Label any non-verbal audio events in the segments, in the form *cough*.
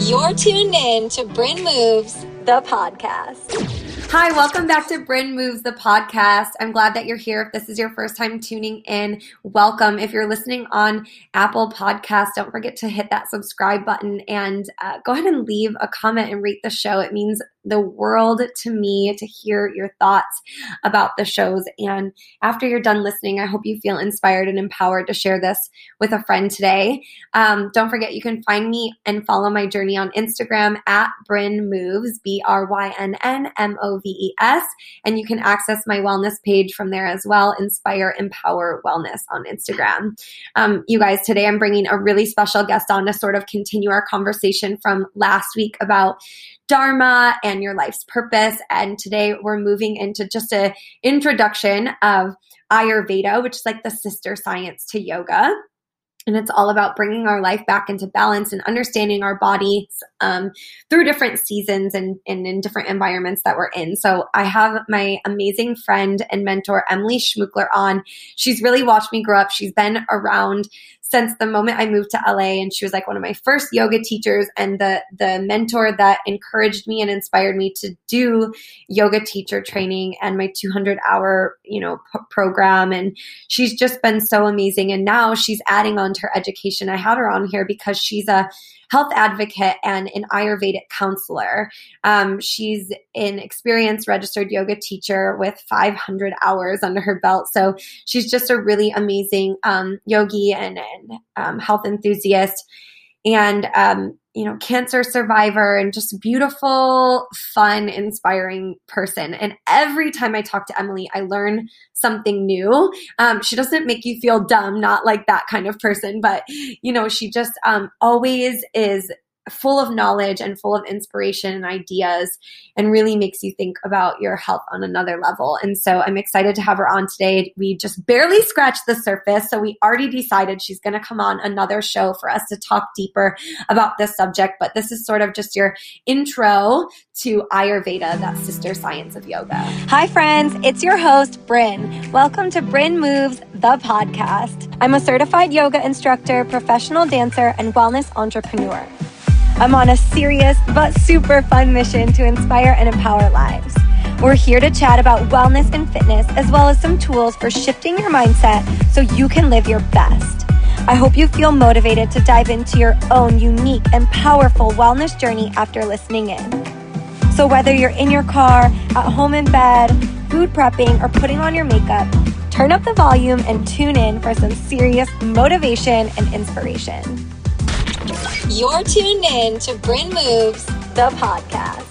You're tuned in to Brynn Moves, the podcast. Hi, welcome back to Brynn Moves, the podcast. I'm glad that you're here. If this is your first time tuning in, welcome. If you're listening on Apple Podcasts, don't forget to hit that subscribe button and uh, go ahead and leave a comment and rate the show. It means the world to me to hear your thoughts about the shows. And after you're done listening, I hope you feel inspired and empowered to share this with a friend today. Um, don't forget, you can find me and follow my journey on Instagram at Brynn Moves, B R Y N N M O V E S. And you can access my wellness page from there as well Inspire, Empower Wellness on Instagram. Um, you guys, today I'm bringing a really special guest on to sort of continue our conversation from last week about dharma and your life's purpose. And today we're moving into just a introduction of ayurveda which is like the sister science to yoga. And it's all about bringing our life back into balance and understanding our bodies um, through different seasons and, and, in different environments that we're in. So I have my amazing friend and mentor, Emily Schmookler, on. She's really watched me grow up. She's been around since the moment I moved to LA and she was like one of my first yoga teachers and the the mentor that encouraged me and inspired me to do yoga teacher training and my 200 hour, you know, p- program and she's just been so amazing and now she's adding on to her education. I had her on here because she's a health advocate and an Ayurvedic counselor. Um, she's an experienced registered yoga teacher with 500 hours under her belt. So she's just a really amazing um, yogi and, and um, health enthusiast. And um, you know, cancer survivor and just beautiful, fun, inspiring person. And every time I talk to Emily, I learn something new. Um, she doesn't make you feel dumb, not like that kind of person, but you know, she just um, always is full of knowledge and full of inspiration and ideas and really makes you think about your health on another level. And so I'm excited to have her on today. We just barely scratched the surface. So we already decided she's going to come on another show for us to talk deeper about this subject. But this is sort of just your intro to Ayurveda, that sister science of yoga. Hi, friends. It's your host, Brynn. Welcome to Brynn Moves, the podcast. I'm a certified yoga instructor, professional dancer, and wellness entrepreneur. I'm on a serious but super fun mission to inspire and empower lives. We're here to chat about wellness and fitness, as well as some tools for shifting your mindset so you can live your best. I hope you feel motivated to dive into your own unique and powerful wellness journey after listening in. So, whether you're in your car, at home in bed, food prepping, or putting on your makeup, turn up the volume and tune in for some serious motivation and inspiration. You're tuned in to Brynn Moves, the podcast.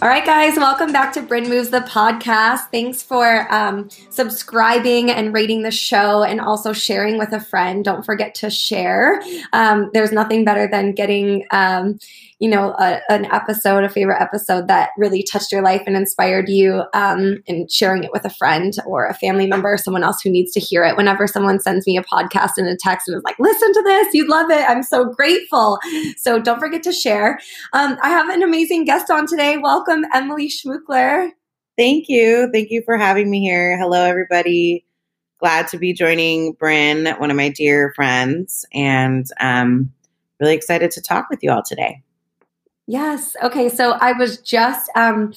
All right, guys, welcome back to Brynn Moves, the podcast. Thanks for um, subscribing and rating the show and also sharing with a friend. Don't forget to share. Um, there's nothing better than getting. Um, you know, a, an episode, a favorite episode that really touched your life and inspired you, um, and sharing it with a friend or a family member or someone else who needs to hear it. Whenever someone sends me a podcast and a text and is like, listen to this, you'd love it. I'm so grateful. So don't forget to share. Um, I have an amazing guest on today. Welcome, Emily Schmookler. Thank you. Thank you for having me here. Hello, everybody. Glad to be joining Brynn, one of my dear friends, and um, really excited to talk with you all today. Yes. Okay. So I was just, um,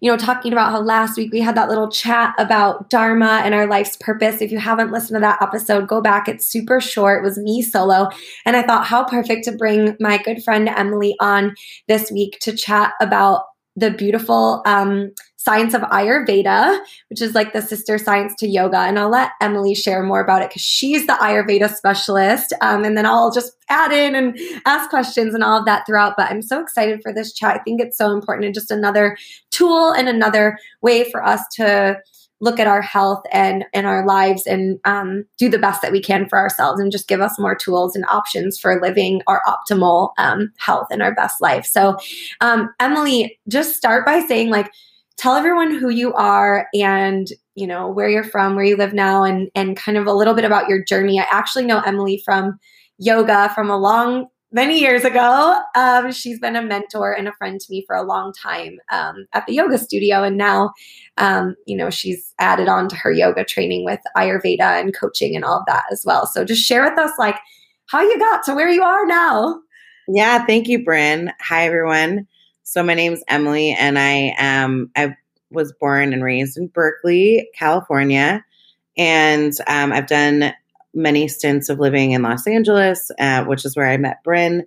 you know, talking about how last week we had that little chat about Dharma and our life's purpose. If you haven't listened to that episode, go back. It's super short. It was me solo. And I thought how perfect to bring my good friend Emily on this week to chat about the beautiful um, science of Ayurveda, which is like the sister science to yoga. And I'll let Emily share more about it because she's the Ayurveda specialist. Um, and then I'll just add in and ask questions and all of that throughout. But I'm so excited for this chat. I think it's so important and just another tool and another way for us to look at our health and and our lives and um, do the best that we can for ourselves and just give us more tools and options for living our optimal um, health and our best life so um, emily just start by saying like tell everyone who you are and you know where you're from where you live now and and kind of a little bit about your journey. I actually know emily from yoga from a long many years ago. Um, she's been a mentor and a friend to me for a long time um, at the yoga studio. And now um, you know she's added on to her yoga training with ayurveda and coaching and all of that as well. So just share with us like how you got to where you are now. Yeah, thank you, Brynn. Hi, everyone. So my name's Emily, and I am I was born and raised in Berkeley, California, and um, I've done many stints of living in Los Angeles, uh, which is where I met Brynn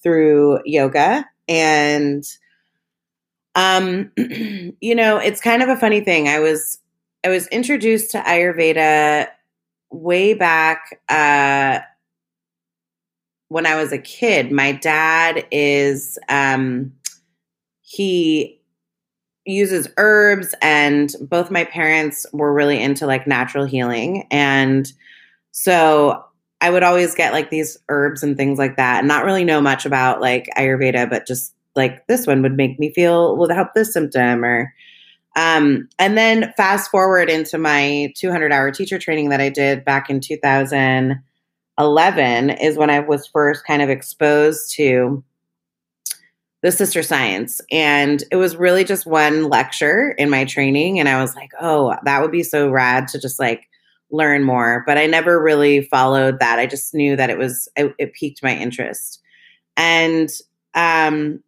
through yoga. And um, *clears throat* you know, it's kind of a funny thing. I was I was introduced to Ayurveda way back uh, when I was a kid. My dad is um, he uses herbs and both my parents were really into like natural healing. And so I would always get like these herbs and things like that and not really know much about like Ayurveda, but just like this one would make me feel will help this symptom or um and then fast forward into my 200 hour teacher training that I did back in 2011 is when I was first kind of exposed to the sister science and it was really just one lecture in my training and I was like, "Oh, that would be so rad to just like learn more, but I never really followed that. I just knew that it was it, it piqued my interest. And um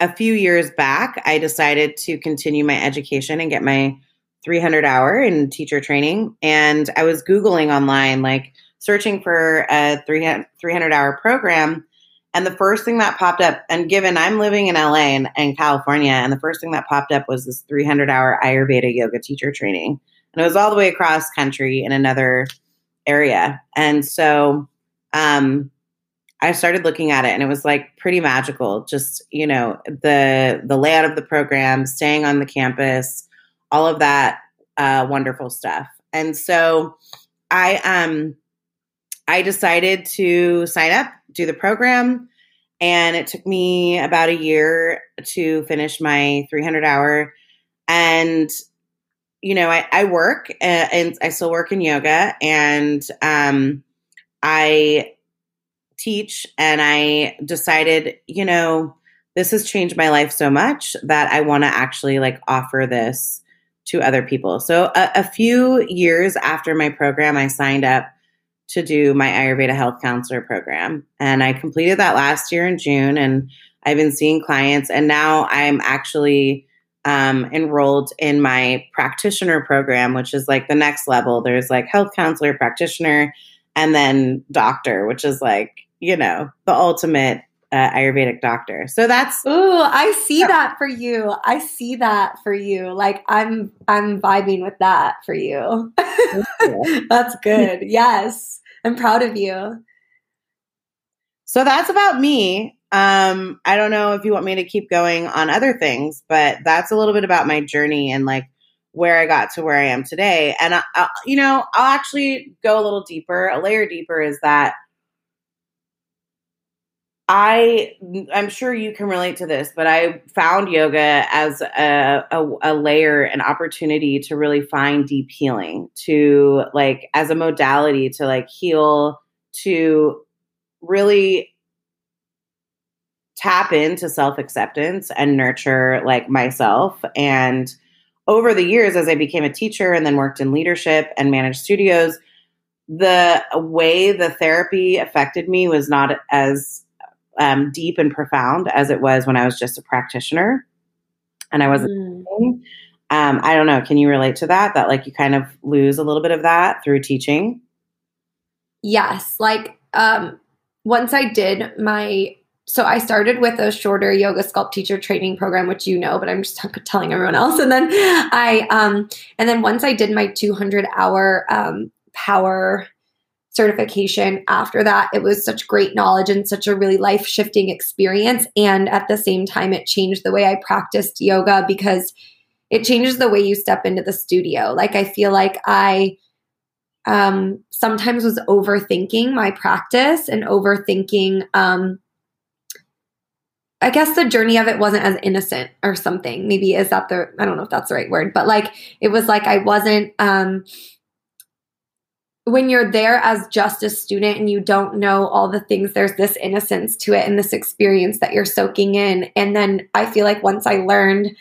a few years back, I decided to continue my education and get my 300 hour in teacher training. And I was Googling online, like searching for a 300 hour program. And the first thing that popped up, and given I'm living in LA and, and California, and the first thing that popped up was this 300 hour Ayurveda yoga teacher training and it was all the way across country in another area. And so um, I started looking at it, and it was like pretty magical. Just you know the the layout of the program, staying on the campus, all of that uh, wonderful stuff. And so I um I decided to sign up, do the program, and it took me about a year to finish my 300 hour. And you know, I, I work uh, and I still work in yoga and um, I teach and I decided, you know, this has changed my life so much that I want to actually like offer this to other people. So a, a, few years after my program, I signed up to do my Ayurveda Health Counselor program. And I completed that last year in June and I've been seeing clients and now I'm actually um, enrolled in my practitioner program, which is like the next level. There's like health counselor, practitioner, and then doctor, which is like, you know, the ultimate uh, Ayurvedic doctor. So that's Ooh, I see that for you. I see that for you. Like I'm I'm vibing with that for you. *laughs* that's good. Yes. I'm proud of you. So that's about me. Um, I don't know if you want me to keep going on other things, but that's a little bit about my journey and like where I got to where I am today. And I, I, you know, I'll actually go a little deeper. A layer deeper is that I, I'm sure you can relate to this, but I found yoga as a, a, a layer, an opportunity to really find deep healing, to like as a modality to like heal, to really tap into self acceptance and nurture like myself. And over the years, as I became a teacher and then worked in leadership and managed studios, the way the therapy affected me was not as um, deep and profound as it was when I was just a practitioner and I wasn't. Mm. Um, I don't know. Can you relate to that? That like you kind of lose a little bit of that through teaching? Yes. Like um, once I did my so I started with a shorter yoga sculpt teacher training program, which you know, but I'm just *laughs* telling everyone else. And then I, um, and then once I did my 200 hour um, power certification after that, it was such great knowledge and such a really life shifting experience. And at the same time, it changed the way I practiced yoga because it changes the way you step into the studio. Like I feel like I um, sometimes was overthinking my practice and overthinking. Um, I guess the journey of it wasn't as innocent or something. Maybe is that the I don't know if that's the right word, but like it was like I wasn't um when you're there as just a student and you don't know all the things there's this innocence to it and this experience that you're soaking in. And then I feel like once I learned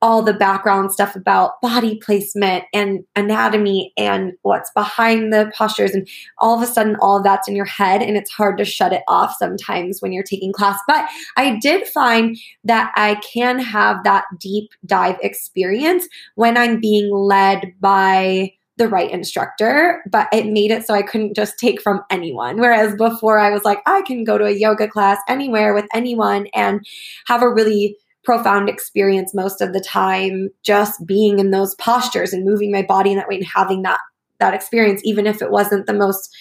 all the background stuff about body placement and anatomy and what's behind the postures and all of a sudden all of that's in your head and it's hard to shut it off sometimes when you're taking class. But i did find that i can have that deep dive experience when i'm being led by the right instructor, but it made it so I couldn't just take from anyone. Whereas before I was like, I can go to a yoga class anywhere with anyone and have a really profound experience most of the time just being in those postures and moving my body in that way and having that that experience even if it wasn't the most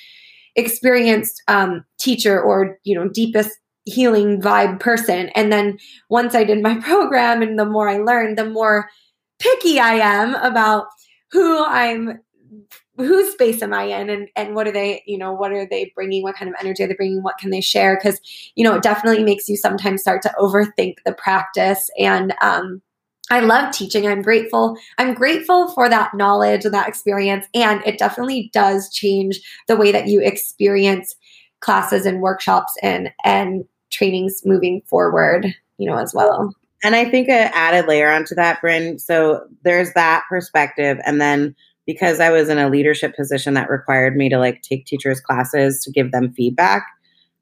experienced um, teacher or you know deepest healing vibe person and then once i did my *laughs* program and the more i learned the more picky i am about who i'm whose space am I in and, and what are they, you know, what are they bringing? What kind of energy are they bringing? What can they share? Because, you know, it definitely makes you sometimes start to overthink the practice. And um, I love teaching. I'm grateful. I'm grateful for that knowledge and that experience. And it definitely does change the way that you experience classes and workshops and and trainings moving forward, you know, as well. And I think an added layer onto that, Brynn. So there's that perspective. And then because I was in a leadership position that required me to like take teachers' classes to give them feedback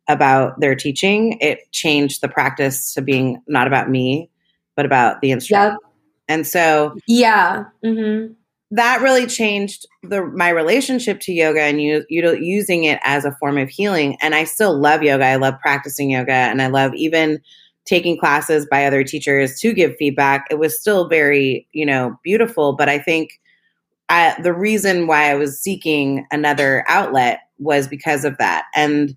about their teaching, it changed the practice to being not about me, but about the instructor. Yep. And so, yeah, mm-hmm. that really changed the my relationship to yoga and you, you using it as a form of healing. And I still love yoga. I love practicing yoga, and I love even taking classes by other teachers to give feedback. It was still very, you know, beautiful. But I think I, the reason why I was seeking another outlet was because of that. And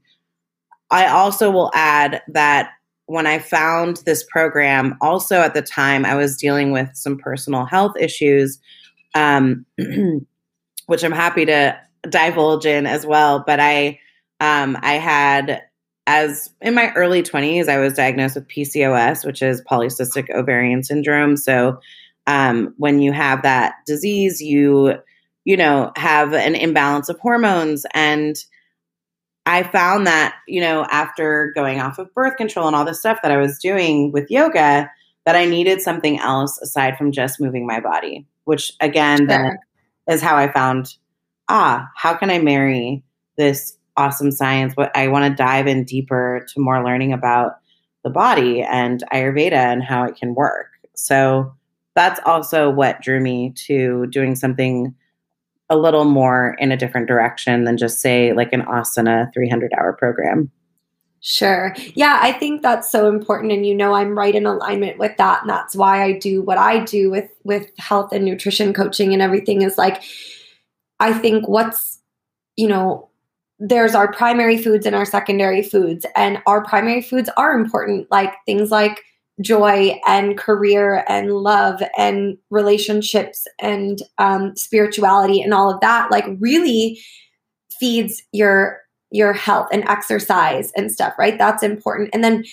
I also will add that when I found this program, also at the time, I was dealing with some personal health issues, um, *clears throat* which I'm happy to divulge in as well. But I, um, I had, as in my early 20s, I was diagnosed with PCOS, which is polycystic ovarian syndrome. So um, when you have that disease, you you know have an imbalance of hormones and I found that, you know, after going off of birth control and all this stuff that I was doing with yoga, that I needed something else aside from just moving my body, which again, sure. then is how I found, ah, how can I marry this awesome science? What I want to dive in deeper to more learning about the body and Ayurveda and how it can work. So that's also what drew me to doing something a little more in a different direction than just say like an asana 300 hour program Sure. Yeah, I think that's so important and you know I'm right in alignment with that and that's why I do what I do with with health and nutrition coaching and everything is like I think what's you know there's our primary foods and our secondary foods and our primary foods are important like things like joy and career and love and relationships and um, spirituality and all of that like really feeds your your health and exercise and stuff right? That's important. And then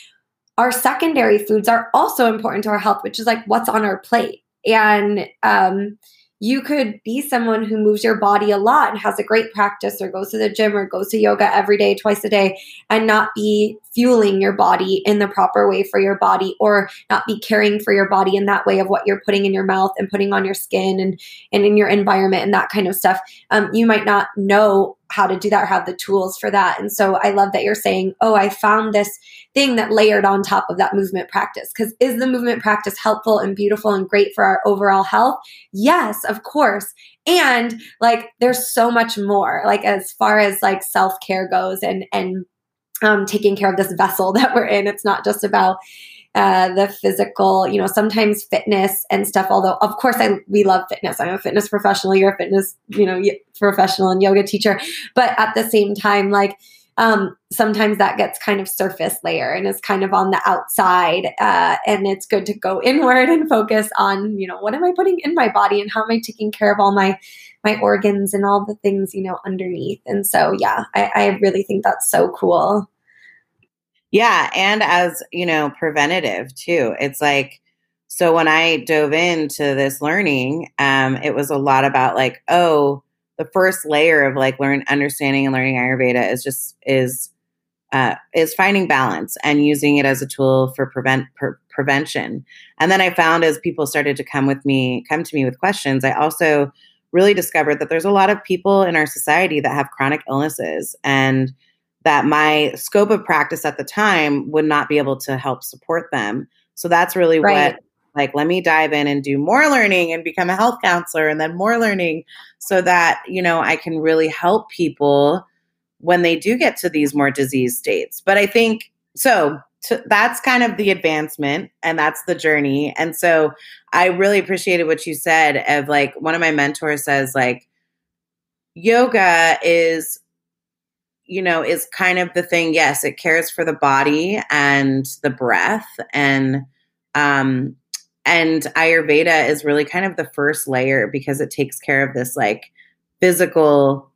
our secondary foods are also important to our health which is like what's on our plate. And um, you could be someone who moves your body a lot and has a great practice or goes to the gym or goes to yoga every day, twice a day, and not be fueling your body in the proper way for your body or not be caring for your body in that way of what you're putting in your mouth and putting on your skin and, and in your environment and that kind of stuff. Um, you might not know how to do that or have the tools for that. And so I love that you're saying, oh, I found this thing that layered on top of that movement practice. Because is the movement practice helpful and beautiful and great for our overall health? Yes, of course. And like there's so much more, like as far as like self-care goes and and um, taking care of this vessel *laughs* that we're in. It's not just about uh, the physical, you know, sometimes fitness and stuff. Although, of course, I we love fitness. I'm a fitness professional. You're a fitness, you know, professional and yoga teacher. But at the same time, like um, sometimes that gets kind of surface layer and is kind of on the outside. Uh, and it's good to go *laughs* inward and focus on, you know, what am I putting in my body and how am I taking care of all my my organs and all the things, you know, underneath. And so, yeah, I, I really think that's so cool. Yeah. And as, you know, preventative too. It's like, so when I dove into this learning, um, it was a lot about like, oh, the first layer of like learn understanding and learning Ayurveda is just is uh, is finding balance and using it as a tool for prevent per, prevention. And then I found as people started to come with me, come to me with questions, I also really discovered that there's a lot of people in our society that have chronic illnesses and that my scope of practice at the time would not be able to help support them. So that's really right. what like let me dive in and do more learning and become a health counselor and then more learning so that, you know, I can really help people when they do get to these more disease states. But I think so to, that's kind of the advancement and that's the journey. And so I really appreciated what you said of like one of my mentors says like yoga is you know is kind of the thing yes it cares for the body and the breath and um and ayurveda is really kind of the first layer because it takes care of this like physical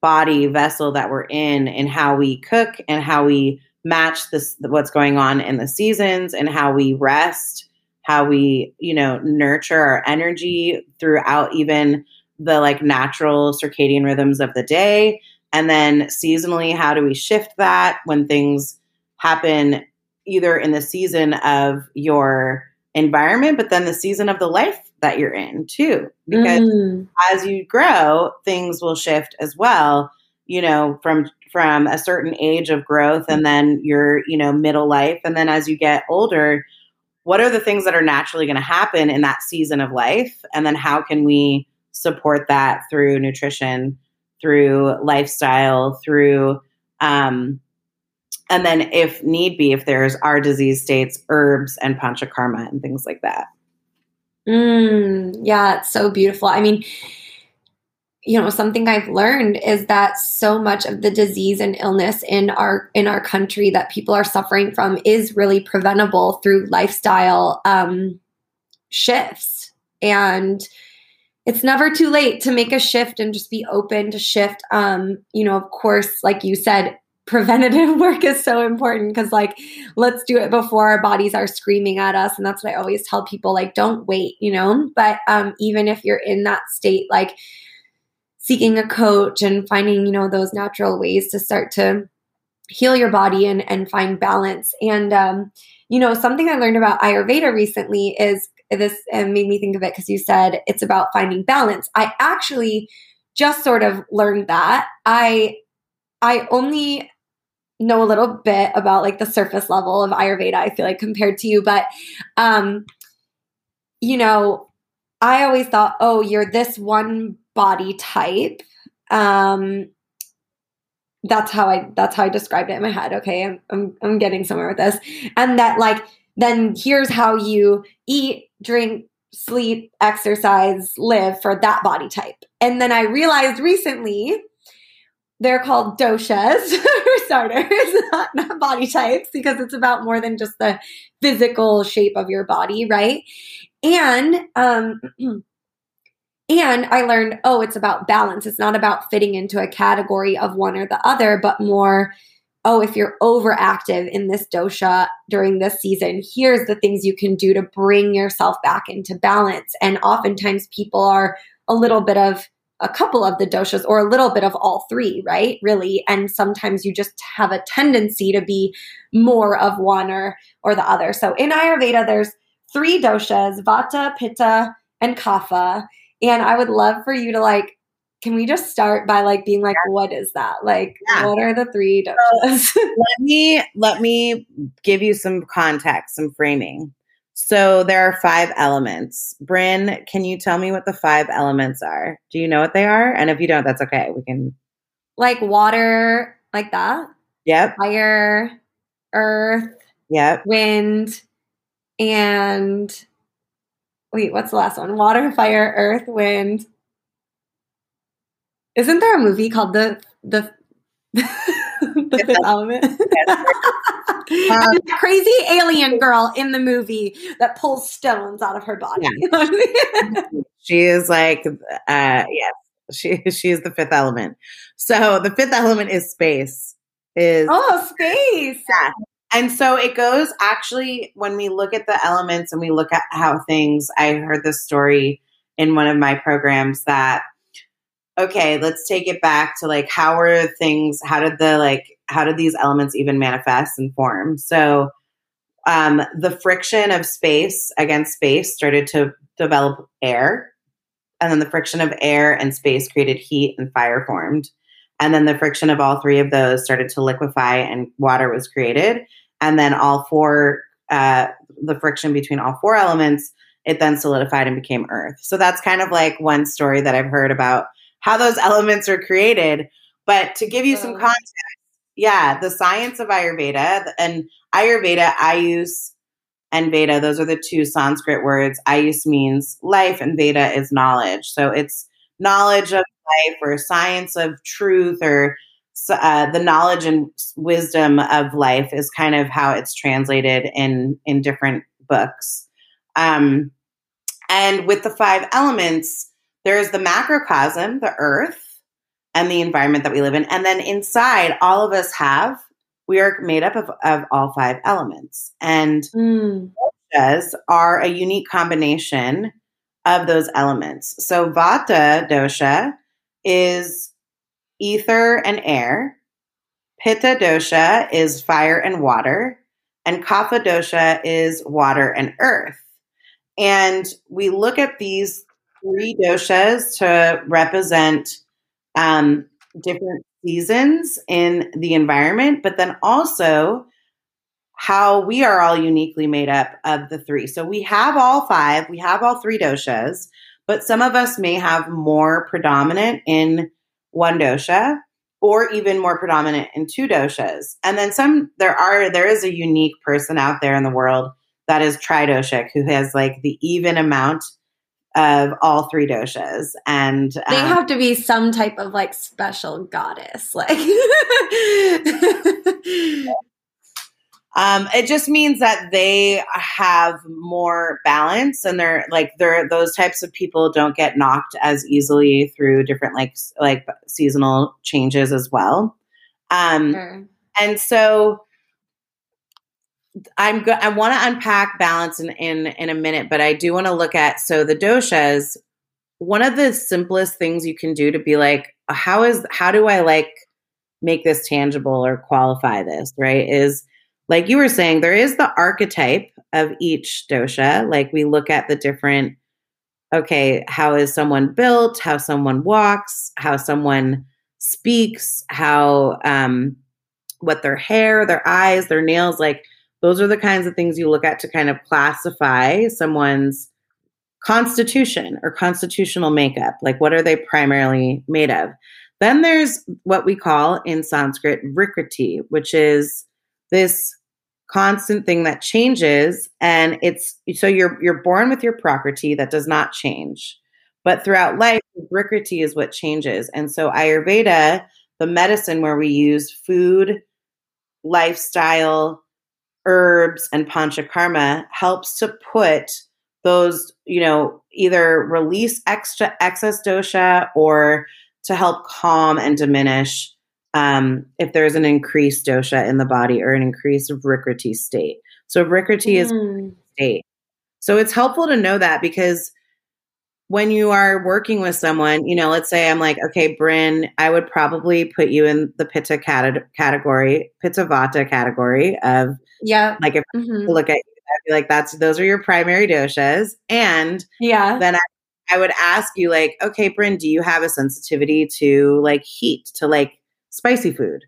body vessel that we're in and how we cook and how we match this what's going on in the seasons and how we rest how we you know nurture our energy throughout even the like natural circadian rhythms of the day and then seasonally how do we shift that when things happen either in the season of your environment but then the season of the life that you're in too? Because mm. as you grow things will shift as well you know from from a certain age of growth and then your you know middle life. And then as you get older what are the things that are naturally going to happen in that season of life? And then how can we support that through nutrition through lifestyle through um, and then if need be if there's our disease states herbs and panchakarma and things like that. Mm, yeah it's so beautiful. I mean you know something i've learned is that so much of the disease and illness in our in our country that people are suffering from is really preventable through lifestyle um, shifts. And it's never too late to make a shift and just be open to shift. Um, you know of course like you said preventative *laughs* work is so important because like let's do it before our bodies are screaming at us and that's what i always tell people like don't wait you know? But um, even if you're in that state like seeking a coach and finding you know those natural ways to start to heal your body and and find balance. And um, you know something i learned about ayurveda recently is this made me think of it because you said it's about finding balance i actually just sort of learned that i i only know a little bit about like the surface level of ayurveda i feel like compared to you but um you know i always thought oh you're this one body type. Um, that's how I that's how I described it in my head. Okay, I'm I'm, I'm getting somewhere with this, and that like then here's how you eat, drink, sleep, exercise, live for that body type. And then I realized recently they're called doshas *laughs* for starters, *laughs* not, not, body types, because it's about more than just the physical shape of your body, right? And um, *clears throat* And I learned, oh, it's about balance. It's not about fitting into a category of one or the other, but more, oh, if you're overactive in this dosha during this season, here's the things you can do to bring yourself back into balance. And oftentimes people are a little bit of a couple of the doshas or a little bit of all three, right? Really. And sometimes you just have a tendency to be more of one or or the other. So in Ayurveda, there's three doshas, vata, pitta, and kapha and I would love for you to like, can we just start by like being like, what is that? Like, yeah. what are the three doshas? *laughs* let me let me give you some context, some framing. So there are five elements. Brynn, can you tell me what the five elements are? Do you know what they are? And if you don't, that's okay. We can like water, like that. Yep. Fire, earth. Yep. Wind, and wait, what's the last one? Water, fire, earth, wind. Isn't there a movie called the the *laughs* the fifth element? um, *laughs* crazy alien girl in the movie that pulls stones out of her body. Yeah. *laughs* she is like, uh, yes, she she is the fifth element. So the fifth element is space. Is oh space. Yeah. And so it goes actually when we look at the elements and we look at how things, I heard this story in one of my programs that, okay, let's take it back to like, how are things, how did the like, how did these elements even manifest and form? So um, the friction of space against space started to develop air. And then the friction of air and space created heat and fire formed. And then the friction of all three of those started to liquefy and water was created. And then all four, uh, the friction between all four elements, it then solidified and became earth. So that's kind of like one story that I've heard about how those elements are created. But to give you some context, yeah, the science of Ayurveda and Ayurveda, Ayus and Veda, those are the two Sanskrit words. Ayus means life and Veda is knowledge. So it's knowledge of life or science of truth or uh, the knowledge and wisdom of life is kind of how it's translated in in different books. Um, and with the five elements, there's the macrocosm, the earth, and the environment that we live in. And then inside, all of us have, we are made up of, of all five elements. And mm. doshas are a unique combination of those elements. So vata dosha is ether and air. Pitta dosha is fire and water. And kapha dosha is water and earth. And we look at these three doshas to represent um, different seasons in the environment, but then also how we are all uniquely made up of the three. So we have all five, we have all three doshas, but some of us may have more predominant in one dosha or even more predominant in two doshas. And then some there are there is a unique person out there in the world that is tridoshic who has like the even amount of all three doshas and um, they have to be some type of like special goddess like *laughs* um, it just means that they have more balance and they're like they're those types of people don't get knocked as easily through different like like seasonal changes as well um, sure. and so I'm good. I want to unpack balance in, in in a minute, but I do want to look at so the doshas. One of the simplest things you can do to be like, how is how do I like make this tangible or qualify this right? Is like you were saying, there is the archetype of each dosha. Like we look at the different. Okay, how is someone built? How someone walks? How someone speaks? How um, what their hair, their eyes, their nails like those are the kinds of things you look at to kind of classify someone's constitution or constitutional makeup. Like, what are they primarily made of? Then there's what we call in Sanskrit vikriti, which is this constant thing that changes and it's so you're you're born with your prakriti that does not change but throughout life vikriti is what changes and so ayurveda the medicine where we use food lifestyle herbs and panchakarma helps to put those, you know, either release extra excess dosha or to help calm and diminish um, if there's an increased dosha in the body or an increased vikriti state. So vikriti mm. is state. So it's helpful to know that because when you are working with someone, you know, let's say I'm like, okay, Brynn, I would probably put you in the pitta cat- category, pitta vata category of, yeah. Like if mm-hmm. look at you, I'd be like, that's, those are your primary doshas. And yeah, then I, I would ask you like, okay, Brynn, do you have a sensitivity to like heat, to like spicy food?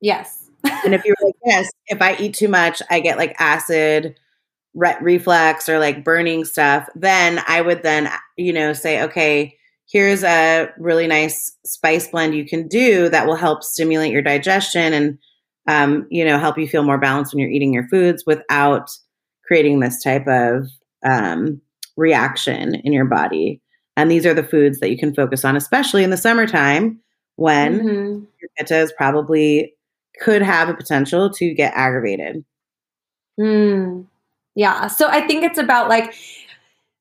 Yes. and if you're like, *laughs* yes, if I eat too much, I get like acid re- reflex or like burning stuff, then I would then, you know, say, okay, here's a really nice spice blend you can do that will help stimulate your digestion and, um, you know, help you feel more balanced when you're eating your foods without creating this type of um, reaction in your body. And these are the foods that you can focus on, especially in the summertime when mm-hmm. your pitta probably could have a potential to get aggravated. Mm. Yeah. So I think it's about like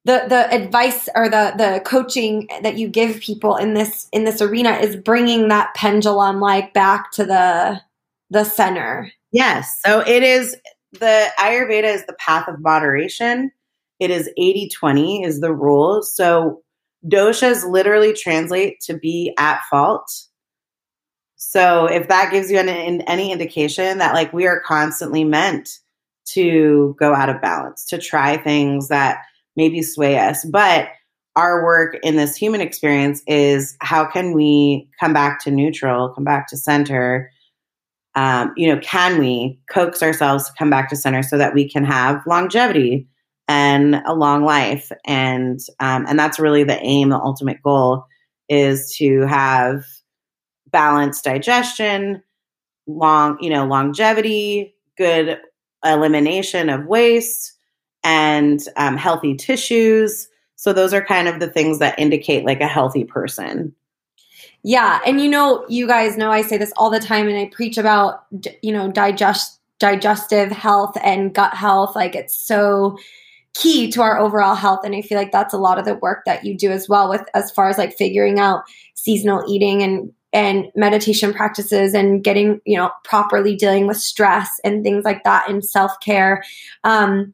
the the advice or the the coaching that you give people in this in this arena is bringing that pendulum like back to the the center. Yes. So it is the Ayurveda is the path of moderation. It is 80-20 is the rule. So doshas literally translate to be at fault. So if that gives you an, any indication that like we are constantly meant to go out of balance, to try things that maybe sway us. But our work in this human experience is how can we come back to neutral, come back to center? Um, you know, can we coax ourselves to come back to center so that we can have longevity and a long life? And um, and that's really the aim, the ultimate goal is to have balanced digestion, long, you know, longevity, good elimination of waste, and um, healthy tissues so those are kind of the things that indicate like a healthy person. Yeah, and you know, you guys know I say this all the time and I preach about you know, digest digestive health and gut health like it's so key to our overall health and I feel like that's a lot of the work that you do as well with as far as like figuring out seasonal eating and and meditation practices and getting you know properly dealing with stress and things like that and self-care. Um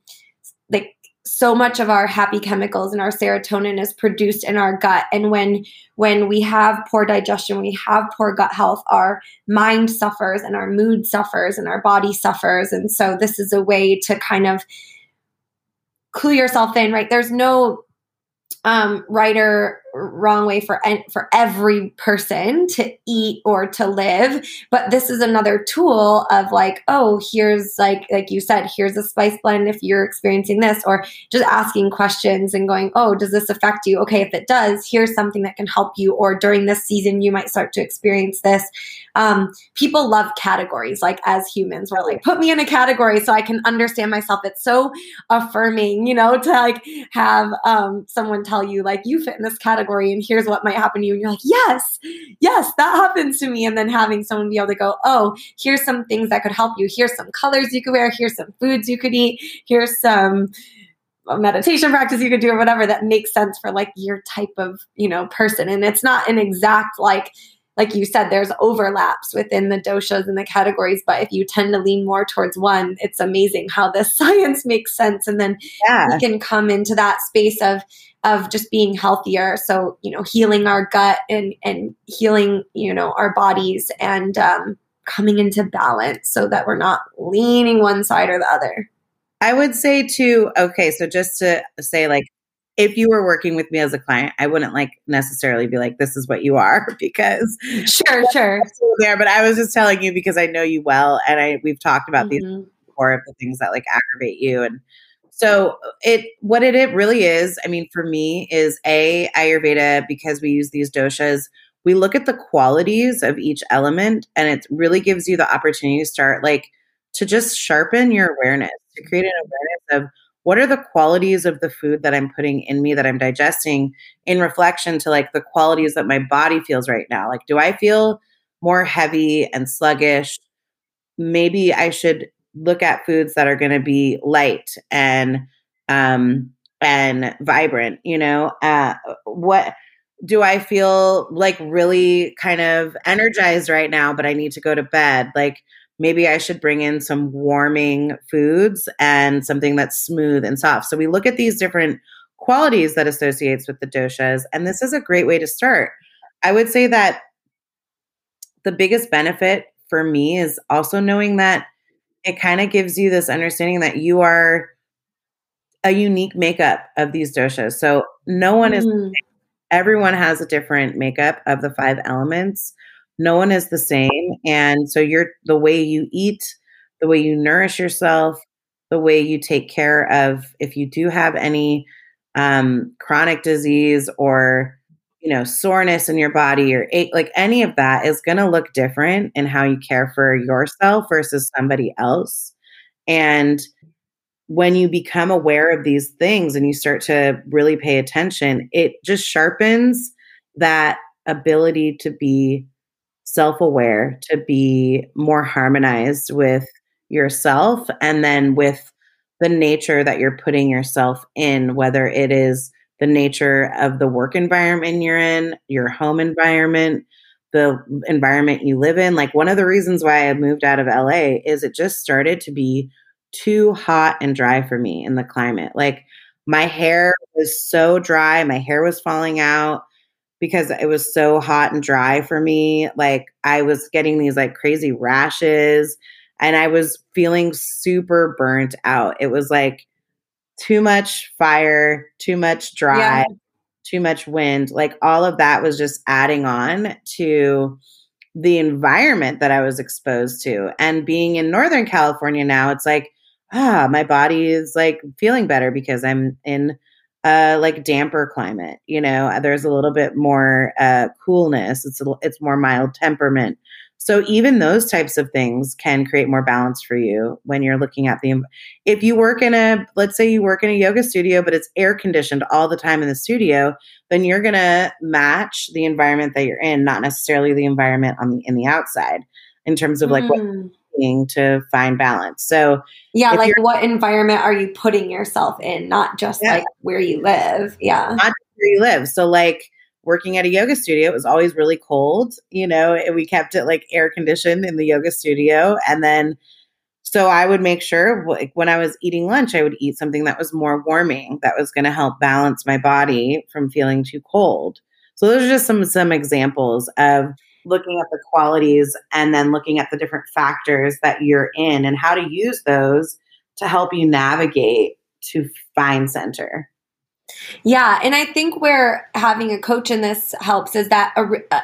like so much of our happy chemicals and our serotonin is produced in our gut. And when when we have poor digestion we have poor gut health our mind suffers and our mood suffers and our body suffers. And so this is a way to kind of clue yourself in right? There's no um, wrong way for for every person to eat or to live. But this is another tool of like oh here's like like you said here's a spice blend if you're experiencing this or just asking questions and going oh does this affect you? Okay if it does here's something that can help you or during this season you might start to experience this. Um, people love categories like as humans we're like put me in a category so i can understand myself. It's so affirming you know to like have um, someone tell you like you fit in this category and here's what might happen to you. And you're like yes yes that happens to me. And then having someone be able to go oh here's some things that could help you. Here's some colors you could wear. Here's some foods you could eat. Here's some meditation practice you could do or whatever that makes sense for like your type of you know person. And it's not an exact like like you said, there's overlaps within the doshas and the categories, but if you tend to lean more towards one, it's amazing how the *laughs* science makes sense. And then yeah. we can come into that space of of just being healthier. So, you know, healing our gut and and healing, you know, our bodies and um, coming into balance so that we're not leaning one side or the other. I would say too, okay, so just to say like if you were working with me as a client, I wouldn't like necessarily be like, this is what you are *laughs* because sure, *laughs* sure. There, but I was just telling you because I know you well and I we've talked about mm-hmm. these before of the things that like aggravate you. And so it what it, it really is, I mean, for me, is a Ayurveda because we use these doshas. We look at the qualities of each element and it really gives you the opportunity to start like to just sharpen your awareness, to create an awareness of what are the qualities of the food that I'm putting in me that I'm digesting in reflection to like the qualities that my body feels right now? Like, do I feel more heavy and sluggish? Maybe I should look at foods that are going to be light and um and vibrant, you know? Uh what do I feel like really kind of energized right now, but I need to go to bed? Like, maybe I should bring in some warming foods and something that's smooth and soft. So we look at these different qualities that associates with the doshas and this is a great way to start. I would say that the biggest benefit for me is also knowing that it kind of gives you this understanding that you are a unique makeup of these doshas. So no one is mm. everyone has a different makeup of the five elements no one is the same and so you're the way you eat the way you nourish yourself the way you take care of if you do have any um, chronic disease or you know soreness in your body or ache, like any of that is going to look different in how you care for yourself versus somebody else. And when you become aware of these things and you start to really pay attention it just sharpens that ability to be self aware, to be more harmonized with yourself and then with the nature that you're putting yourself in, whether it is the nature of the work environment you're in, your home environment, the environment you live in. Like one of the reasons why I moved out of LA is it just started to be too hot and dry for me in the climate. Like my hair was so dry, my hair was falling out because it was so hot and dry for me. Like I was getting these like crazy rashes. and I was feeling super burnt out. It was like too much fire, too much dry, yeah. too much wind. Like all of that was just adding on to the environment that I was exposed to. And being in Northern California now, it's like, ah, my body is like feeling better because I'm in a like damper climate. You know, there's a little bit more uh, coolness. It's a, it's more mild temperament. So even those types of things can create more balance for you when you're looking at the if you work in a let's say you work in a yoga studio but it's air conditioned all the time in the studio, then you're going to match the environment that you're in, not necessarily the environment on the in the outside in terms of like mm. what to find balance. So yeah, like what environment are you putting yourself in, not just yeah. like where you live. Yeah. Not where you live. So like working at a yoga studio, it was always really cold, you know, and we kept it like air conditioned in the yoga studio. And then, so I would make sure like when I was eating lunch, I would eat something that was more warming, that was going to help balance my body from feeling too cold. So those are just some some examples of looking at the qualities and then looking at the different factors that you're in and how to use those to help you navigate to find center. Yeah, and I think where having a coach in this helps is that uh,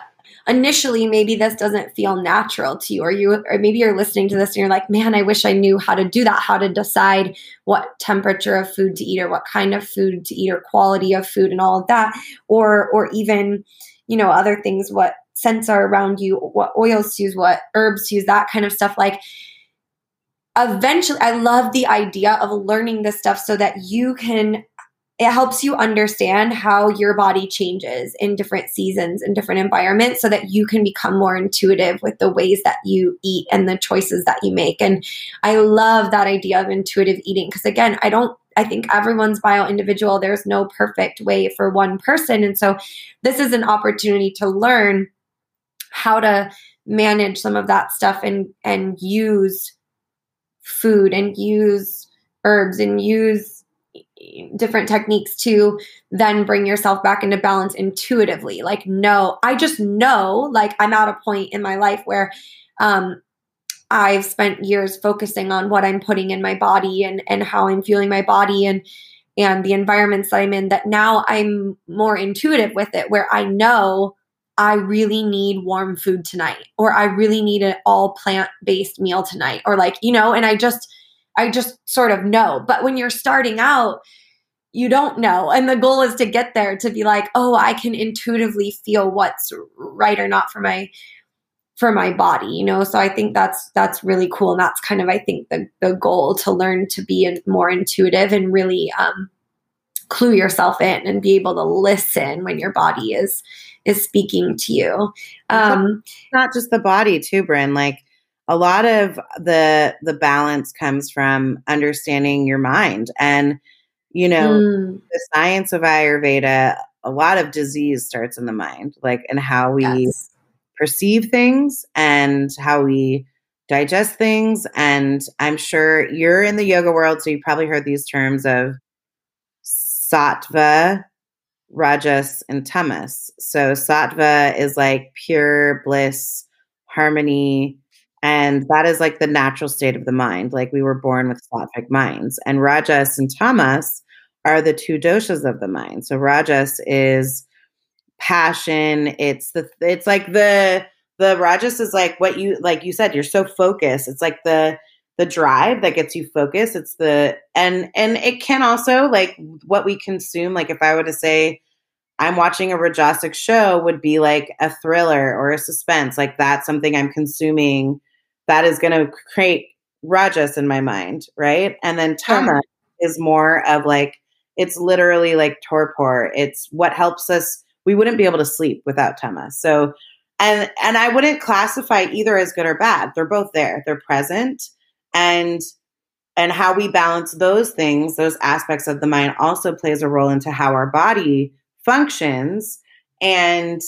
initially maybe this doesn't feel natural to you or you or maybe you're listening to this and you're like, "Man, I wish I knew how to do that, how to decide what temperature of food to eat or what kind of food to eat or quality of food and all of that." Or or even, you know, other things what scents are around you, what oils to use, what herbs to use, that kind of stuff like eventually I love the idea of learning this stuff so that you can it helps you understand how your body changes in different seasons and different environments so that you can become more intuitive with the ways that you eat and the choices that you make. And I love that idea of intuitive eating because, again, I don't, I think everyone's bio individual. There's no perfect way for one person. And so this is an opportunity to learn how to manage some of that stuff and and use food and use herbs and use different techniques to then bring yourself back into balance intuitively. Like, no, I just know, like, I'm at a point in my life where um, I've spent years focusing on what I'm putting in my body and and how I'm feeling my body and and the environments that I'm in. That now I'm more intuitive with it, where I know I really need warm food tonight, or I really need an all plant based meal tonight, or like you know, and I just I just sort of know. But when you're starting out, you don't know. And the goal is to get there to be like, oh, I can intuitively feel what's right or not for my for my body, you know. So I think that's that's really cool. And that's kind of I think the the goal to learn to be more intuitive and really um clue yourself in and be able to listen when your body is is speaking to you. Um not just the body too, Brynn. Like a lot of the the balance comes from understanding your mind and you know mm. the science of ayurveda a lot of disease starts in the mind like and how we yes. perceive things and how we digest things and i'm sure you're in the yoga world so you probably heard these terms of sattva rajas and tamas so sattva is like pure bliss harmony and that is like the natural state of the mind. Like we were born with sattvic minds. And Rajas and Tamas are the two doshas of the mind. So Rajas is passion. It's the it's like the the Rajas is like what you like you said, you're so focused. It's like the the drive that gets you focused. It's the and and it can also like what we consume. Like if I were to say I'm watching a Rajasic show would be like a thriller or a suspense. Like that's something I'm consuming that is going to create rajas in my mind, right? And then tama is more of like it's literally like torpor. It's what helps us. We wouldn't be able to sleep without tama. So, and and I wouldn't classify either as good or bad. They're both there. They're present, and and how we balance those things, those aspects of the mind, also plays a role into how our body functions. And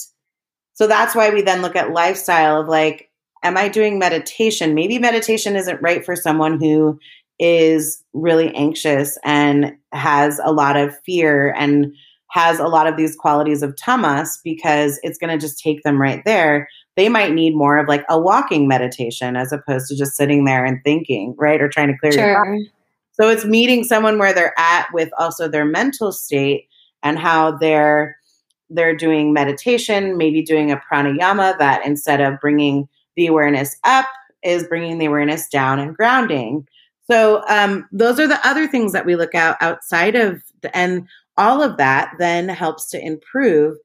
so that's why we then look at lifestyle of like am I doing meditation? Maybe meditation isn't right for someone who is really anxious and has a lot of fear and has a lot of these qualities of tamas because it's going to just take them right there. they might need more of like a walking meditation as opposed to just sitting there and thinking, right? Or trying to clear your mind. so it's meeting someone where they're at with also their mental state and how they're they're doing meditation, maybe doing a pranayama that instead of bringing the awareness up is bringing the awareness down and grounding. So um, those are the other things that we look out outside of, the, and all of that then helps to improve.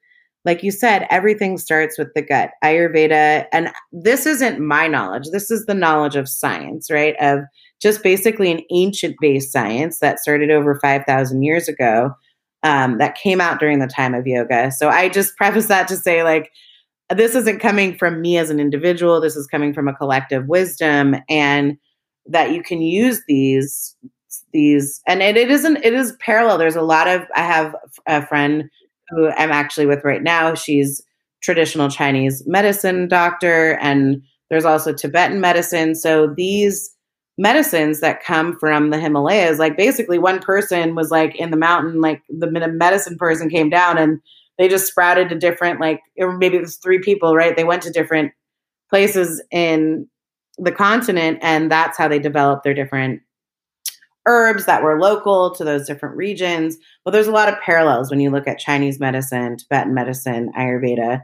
Like you said, everything starts with the gut. Ayurveda, and this isn't my knowledge. This is the knowledge of science, right? Of just basically an ancient based science that started over 5,000 years ago um, that came out during the time of yoga. So I just preface that to say, like, this isn't coming from me as an individual. This is coming from a collective wisdom, and that you can use these these and it, it isn't it is parallel. There's a lot of i have a friend who i'm actually with right now. She's traditional chinese medicine doctor and there's also tibetan medicine. So these medicines that come from the himalayas like basically one person was like in the mountain like the medicine person came down and they just sprouted to different like or maybe it was three people right? They went to different places in the continent and that's how they developed their different herbs that were local to those different regions. But there's a lot of parallels when you look at chinese medicine tibetan medicine ayurveda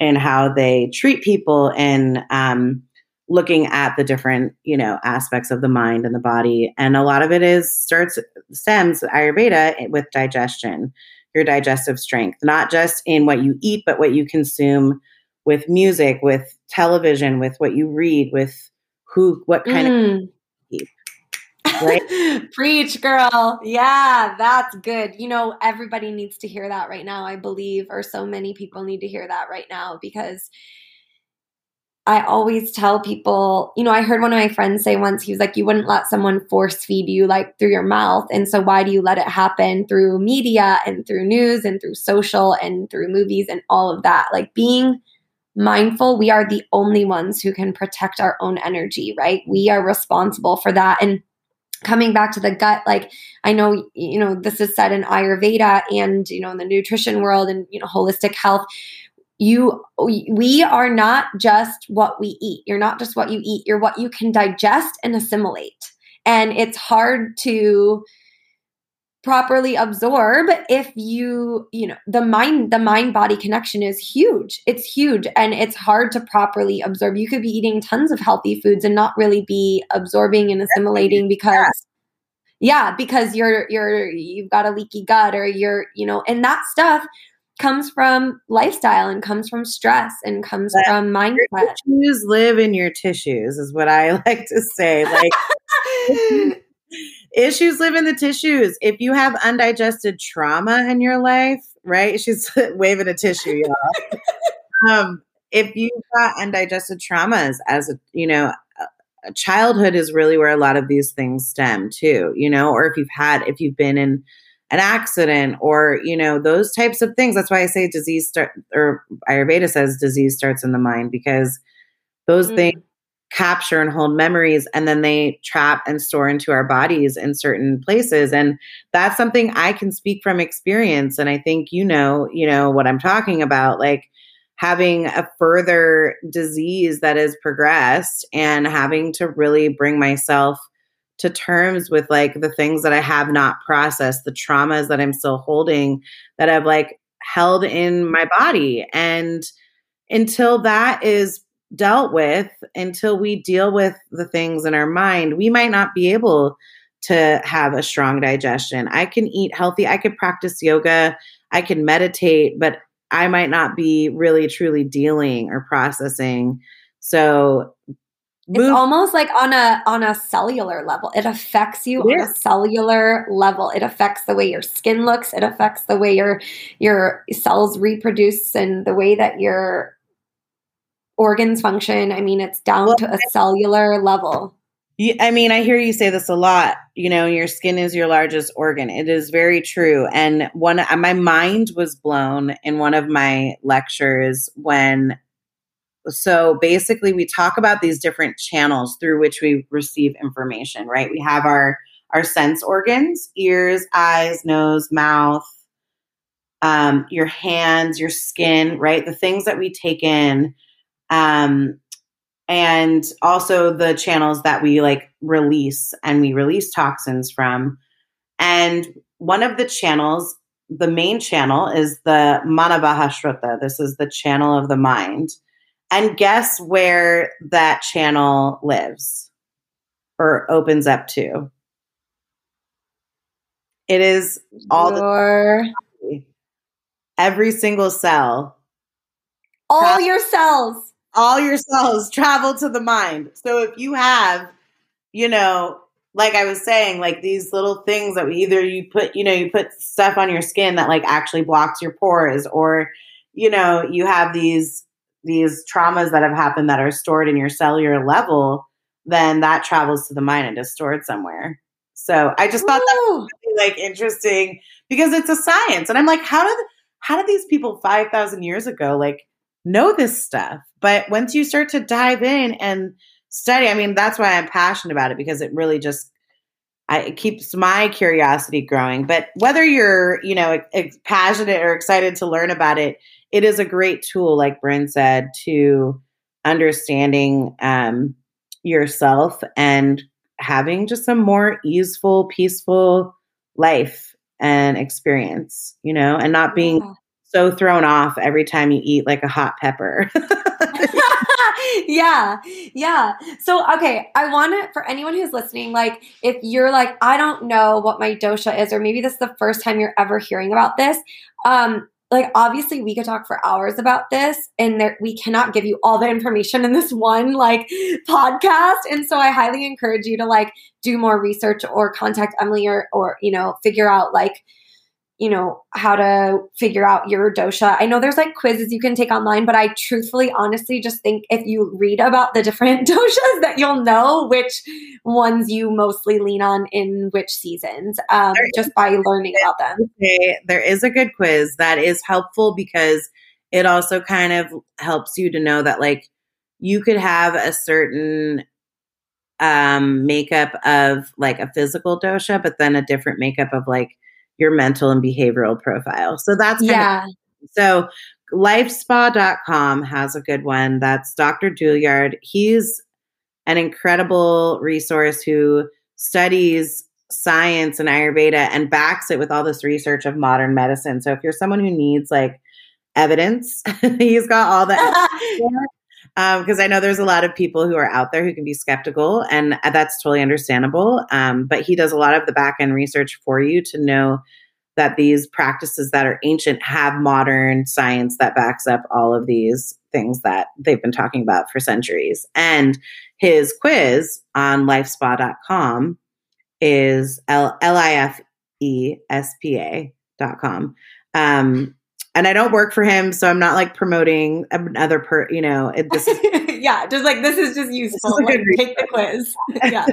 and how they treat people and um, looking at the different you know aspects of the mind and the body. And a lot of it is starts stems ayurveda with digestion your digestive strength not just in what you eat but what you consume with music with television with what you read with who what kind Mm. of right? *laughs* Preach, girl. Yeah, that's good. You know, everybody needs to hear that right now, I believe, or so many people need to hear that right now because I always tell people, you know, I heard one of my friends say once, he was like, you wouldn't let someone force feed you like through your mouth. And so why do you let it happen through media and through news and through social and through movies and all of that? Like being mindful, we are the only ones who can protect our own energy, right? We are responsible for that. And coming back to the gut like i know you know this is said in ayurveda and you know in the nutrition world and you know holistic health you we are not just what we eat. You're not just what you eat. You're what you can digest and assimilate. And it's hard to properly absorb if you you know the mind the mind body connection is huge. It's huge and it's hard to properly absorb. You could be eating tons of healthy foods and not really be absorbing and assimilating because yeah because you're you're you've got a leaky gut or you're you know and that stuff comes from lifestyle and comes from stress and comes But from mindset tissues live in your tissues is what i *laughs* like to say. Like *laughs* issues live in the tissues. If you have undigested trauma in your life right? She's *laughs* waving a tissue y'all. Um if you've got undigested traumas as a you know childhood is really where a lot of these things stem too you know? Or if you've had if you've been in an accident or you know those types of things. That's why i say disease start or ayurveda says disease starts in the mind because those Mm. things capture and hold memories and then they trap and store into our bodies in certain places. And that's something i can speak from experience. And i think you know you know what i'm talking about like having a further disease that has progressed and having to really bring myself to terms with like the things that I have not processed, the traumas that I'm still holding that I've like held in my body. And until that is dealt with, until we deal with the things in our mind, we might not be able to have a strong digestion. I can eat healthy, I could practice yoga, I can meditate, but I might not be really truly dealing or processing. So it's almost like on a on a cellular level it affects you on a cellular level it affects the way your skin looks it affects the way your your cells reproduce and the way that your organs function i mean it's down Well, to a cellular level You, I mean, I hear you say this a lot. You know, your skin is your largest organ. It is very true. And one, my mind was blown in one of my lectures when. So basically, we talk about these different channels through which we receive information. Right? We have our our sense organs: ears, eyes, nose, mouth, um, your hands, your skin. Right? The things that we take in Um, and also the channels that we like release and we release toxins from. And one of the channels, the main channel, is the Manabhashruta. This is the channel of the mind. And guess where that channel lives or opens up to? It is all Your, the every single cell, all your cells. all your cells travel to the mind. So if you have, you know, like I was saying, like these little things that we either you put, you know, you put stuff on your skin that like actually blocks your pores, or you know, you have these these traumas that have happened that are stored in your cellular level, then that travels to the mind and is stored somewhere. So I just thought that was really, like interesting because it's a science, and I'm like, how did how did these people five thousand years ago like know this stuff? But once you start to dive in and study, I mean, that's why I'm passionate about it because it really just I, it keeps my curiosity growing. But whether you're you know ex- passionate or excited to learn about it, it is a great tool, like Brynn said, to understanding um, yourself and having just a more easeful, peaceful life and experience, you know, and not being Yeah. so thrown off every time you eat like a hot pepper. *laughs* yeah, yeah. So, okay, I want to, for anyone who's listening, like, if you're like, I don't know what my dosha is, or maybe this is the first time you're ever hearing about this, um, like, obviously, we could talk for hours about this, and there, we cannot give you all the information in this one, like, podcast. And so, I highly encourage you to, like, do more research or contact Emily or, or, you know, figure out, like, you know how to figure out your dosha. I know there's like quizzes you can take online but i truthfully honestly just think if you read about the different *laughs* doshas that you'll know which ones you mostly lean on in which seasons um, just by learning about them. Okay, there is a good quiz that is helpful because it also kind of helps you to know that like you could have a certain um makeup of like a physical dosha but then a different makeup of like your mental and behavioral profile so that's kind of yeah so lifespa.com has a good one. That's Dr. Douillard. He's an incredible resource who studies science and Ayurveda and backs it with all this research of modern medicine. So if you're someone who needs like evidence, *laughs* he's got all the *laughs* because I know there's a lot of people who are out there who can be skeptical, and that's totally understandable. Um, but he does a lot of the back end research for you to know that these practices that are ancient have modern science that backs up all of these things that they've been talking about for centuries. And his quiz on lifespa.com is L I F E S P A dot com. Um, and I don't work for him, so I'm not like promoting another per, you know, it, this is *laughs* yeah just like this is just useful a like, take the quiz *laughs* yeah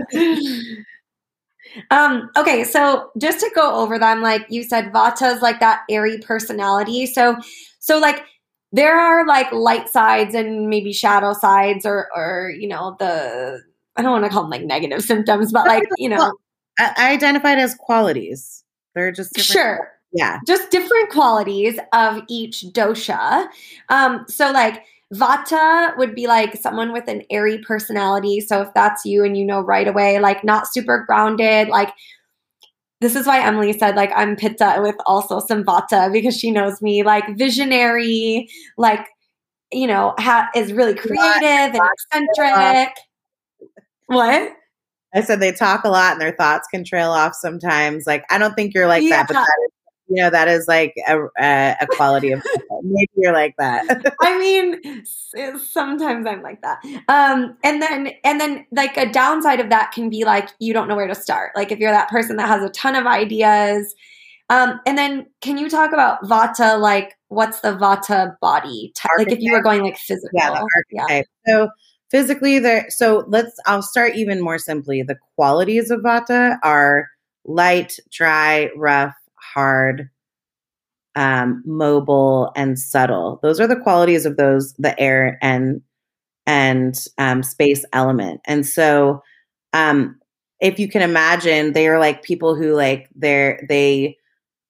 um okay so just to go over them like you said vata's like that airy personality so so like there are like light sides and maybe shadow sides or or you know the i don't want to call them like negative symptoms but like you know I, identified as qualities. They're just different. sure Yeah. just different qualities of each dosha. Um, so like Vata would be like someone with an airy personality. So if that's you and you know right away, like not super grounded, like this is why Emily said like I'm Pitta with also some Vata because she knows me like visionary, like you know, ha- is really creative and eccentric. What? I said they talk a lot and their thoughts can trail off sometimes. Like, I don't think you're like that, but that is, you know, that is like a, a, a quality of *laughs* maybe you're like that. *laughs* I mean, sometimes I'm like that. Um, and then and then like a downside of that can be like you don't know where to start. Like if you're that person that has a ton of ideas. Um, and then can you talk about Vata? Like what's the Vata body type? Like if you were going like physical. yeah, yeah. So physically, there. So let's. I'll start even more simply. The qualities of Vata are light, dry, rough, hard, um, mobile, and subtle. Those are the qualities of those the air and and um, space element. And so, um, if you can imagine, they are like people who like they're they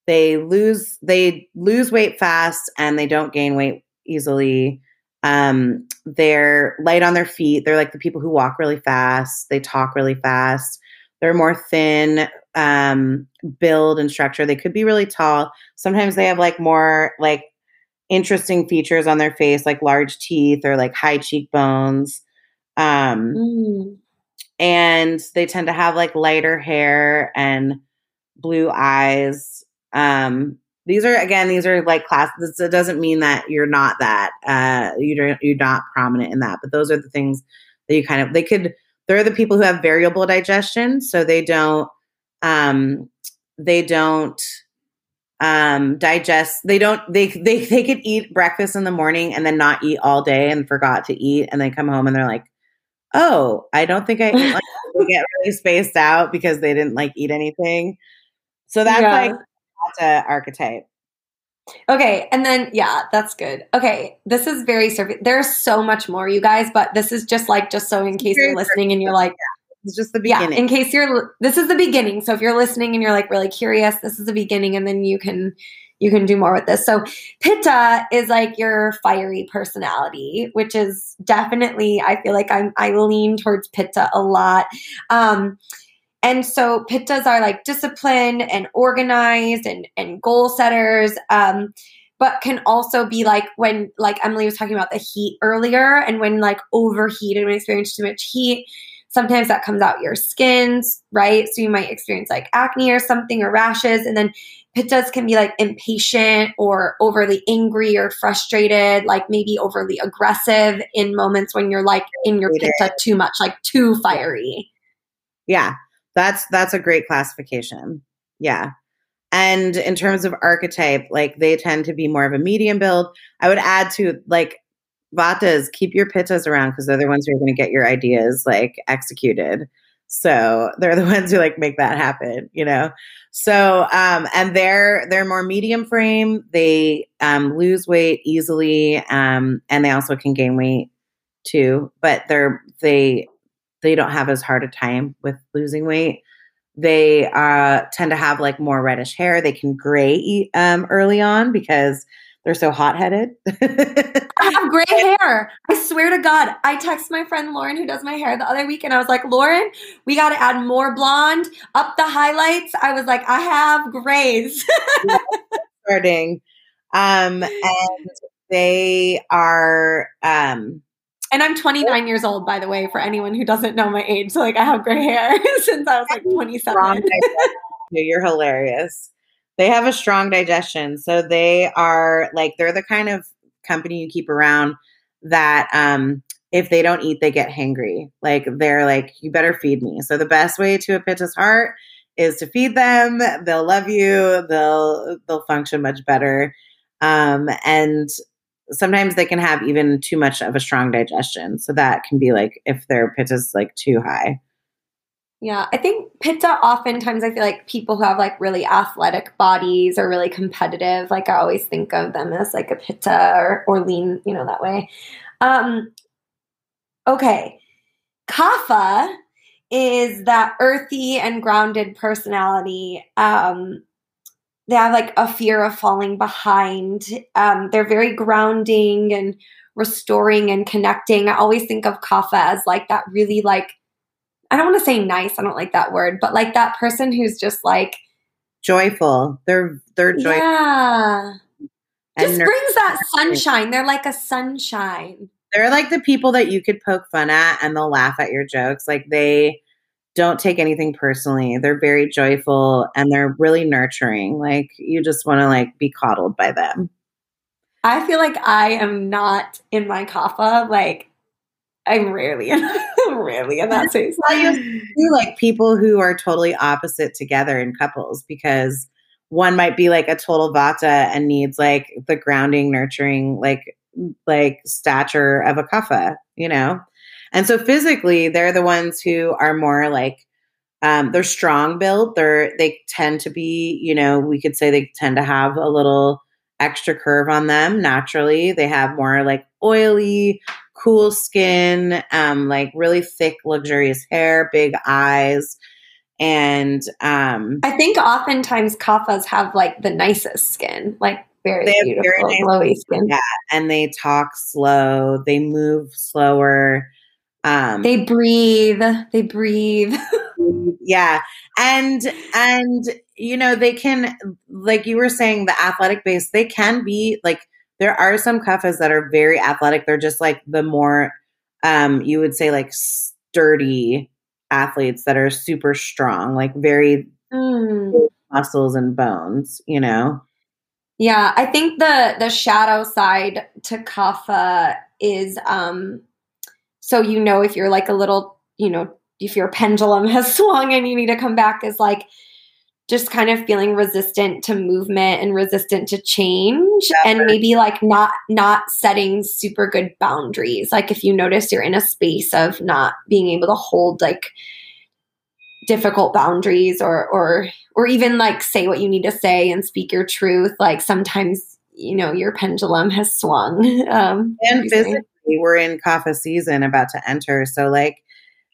they lose they lose weight fast and they don't gain weight easily. Um, they're light on their feet. They're like the people who walk really fast. They talk really fast. They're more thin um, build and structure. They could be really tall. Sometimes they have like more like interesting features on their face, like large teeth or like high cheekbones. Um, Mm. and they tend to have like lighter hair and blue eyes. Um, these are again, these are like class. This it doesn't mean that you're not that. Uh, you don't, you're not prominent in that, but those are the things that you kind of they could. They're the people who have variable digestion, so they don't. Um, they don't um digest they don't they they they could eat breakfast in the morning and then not eat all day and forgot to eat and then come home and they're like oh i don't think i like, *laughs* get really spaced out because they didn't like eat anything so that's Yeah. like that's a archetype Okay, and then yeah, that's good. Okay, this is very surface. There's so much more, you guys, but this is just like just so in case you're listening and you're like, it's just the beginning. yeah, in case you're this is the beginning. So if you're listening and you're like really curious, this is the beginning, and then you can you can do more with this. So Pitta is like your fiery personality, which is definitely I feel like I'm I lean towards Pitta a lot. Um, and so pittas are like disciplined and organized and, and goal setters. Um, but can also be like when like Emily was talking about the heat earlier and when like overheated, when you experience too much heat, sometimes that comes out your skins, right? So you might experience like acne or something or rashes. And then pittas can be like impatient or overly angry or frustrated, like maybe overly aggressive in moments when you're like in your pitta too much, like too fiery. yeah that's that's a great classification. Yeah. And in terms of archetype like they tend to be more of a medium build. I would add to like vatas keep your pittas around because they're the ones who are going to get your ideas like executed. So they're the *laughs* ones who like make that happen you know? So um and they're they're more medium frame. They um lose weight easily um and they also can gain weight too but they're they they don't have as hard a time with losing weight they uh tend to have like more reddish hair they can gray um early on because they're so hot-headed *laughs* I have gray hair. I swear to God. I text my friend Lauren, who does my hair, the other week, and I was like, Lauren, we got to add more blonde, up the highlights. I was like, I have grays. *laughs* starting um and they are um and I'm 29 years old, by the way, for anyone who doesn't know my age. So, like, I have gray hair *laughs* since I was like 27. digestion. You're hilarious. They have a strong digestion. So they are like they're the kind of company you keep around that um if they don't eat, they get hangry. Like they're like, you better feed me. So the best way to a pitta's heart is to feed them. They'll love you. They'll they'll function much better. Um, and sometimes they can have even too much of a strong digestion. So that can be like if their pitta is like too high. Yeah, I think Pitta oftentimes I feel like people who have like really athletic bodies or really competitive, like I always think of them as like a Pitta or, or lean, you know, that way. Um, okay. Kapha is that earthy and grounded personality. Um, they have like a fear of falling behind. Um, they're very grounding and restoring and connecting. I always think of Kapha as like that really like I don't want to say nice, I don't like that word, but like that person who's just like Joyful. They're they're joyful. yeah. and Just brings that *laughs* sunshine. They're like a sunshine. they're like the people that you could poke fun at and they'll laugh at your jokes. Like they don't take anything personally. They're very joyful and they're really nurturing. Like you just want to like be coddled by them. I feel like I am not in my kapha. Like I'm rarely in *laughs* rarely in that space. *laughs* Well, you like people who are totally opposite together in couples because one might be like a total vata and needs like the grounding, nurturing, like like stature of a kapha, you know. And so physically, they're the ones who are more like um, they're strong built. They're they tend to be, you know, we could say they tend to have a little extra curve on them naturally. They have more like oily, cool skin, um, like really thick, luxurious hair, big eyes, and um, I think oftentimes kaphas have like the nicest skin. Like very They have beautiful, very nice- glowy skin. Yeah. and they talk slow, they move slower. Um They breathe. They breathe. *laughs* yeah and and you know they can like you were saying the athletic base they can be like there are some kaphas that are very athletic they're just like the more um you would say like sturdy athletes that are super strong like very Mm. muscles and bones you know Yeah, I think the the shadow side to kapha is um so you know if you're like a little, you know, if your pendulum *laughs* has swung and you need to come back is like just kind of feeling resistant to movement and resistant to change and maybe like not not setting super good boundaries. Like if you notice you're in a space of not being able to hold like difficult boundaries or or or even like say what you need to say and speak your truth like sometimes you know your pendulum has swung *laughs* um and physically we're in kapha season about to enter. So like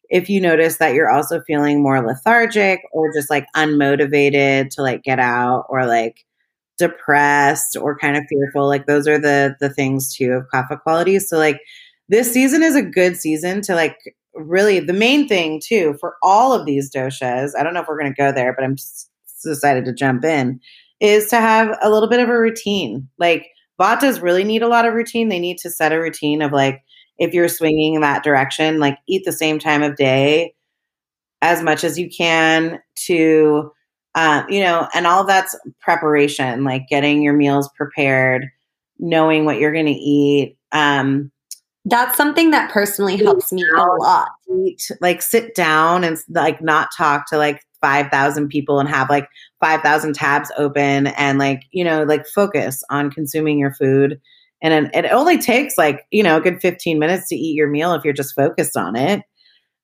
if you notice that you're also feeling more lethargic or just like unmotivated to like get out or like depressed or kind of fearful like those are the the things too of kapha qualities. So like this season is a good season to like really the main thing too for all of these doshas i don't know if we're going to go there but i'm just decided to jump in is to have a little bit of a routine. Like Vatas really need a lot of routine. They need to set a routine of like, if you're swinging in that direction, like eat the same time of day as much as you can to, um, you know, and all of that's preparation, like getting your meals prepared, knowing what you're going to eat. Um, that's something that personally helps me a lot eat, like sit down and like not talk to like 5,000 people and have like 5,000 tabs open and like, you know, like focus on consuming your food. And it only takes like, you know, a good 15 minutes to eat your meal if you're just focused on it.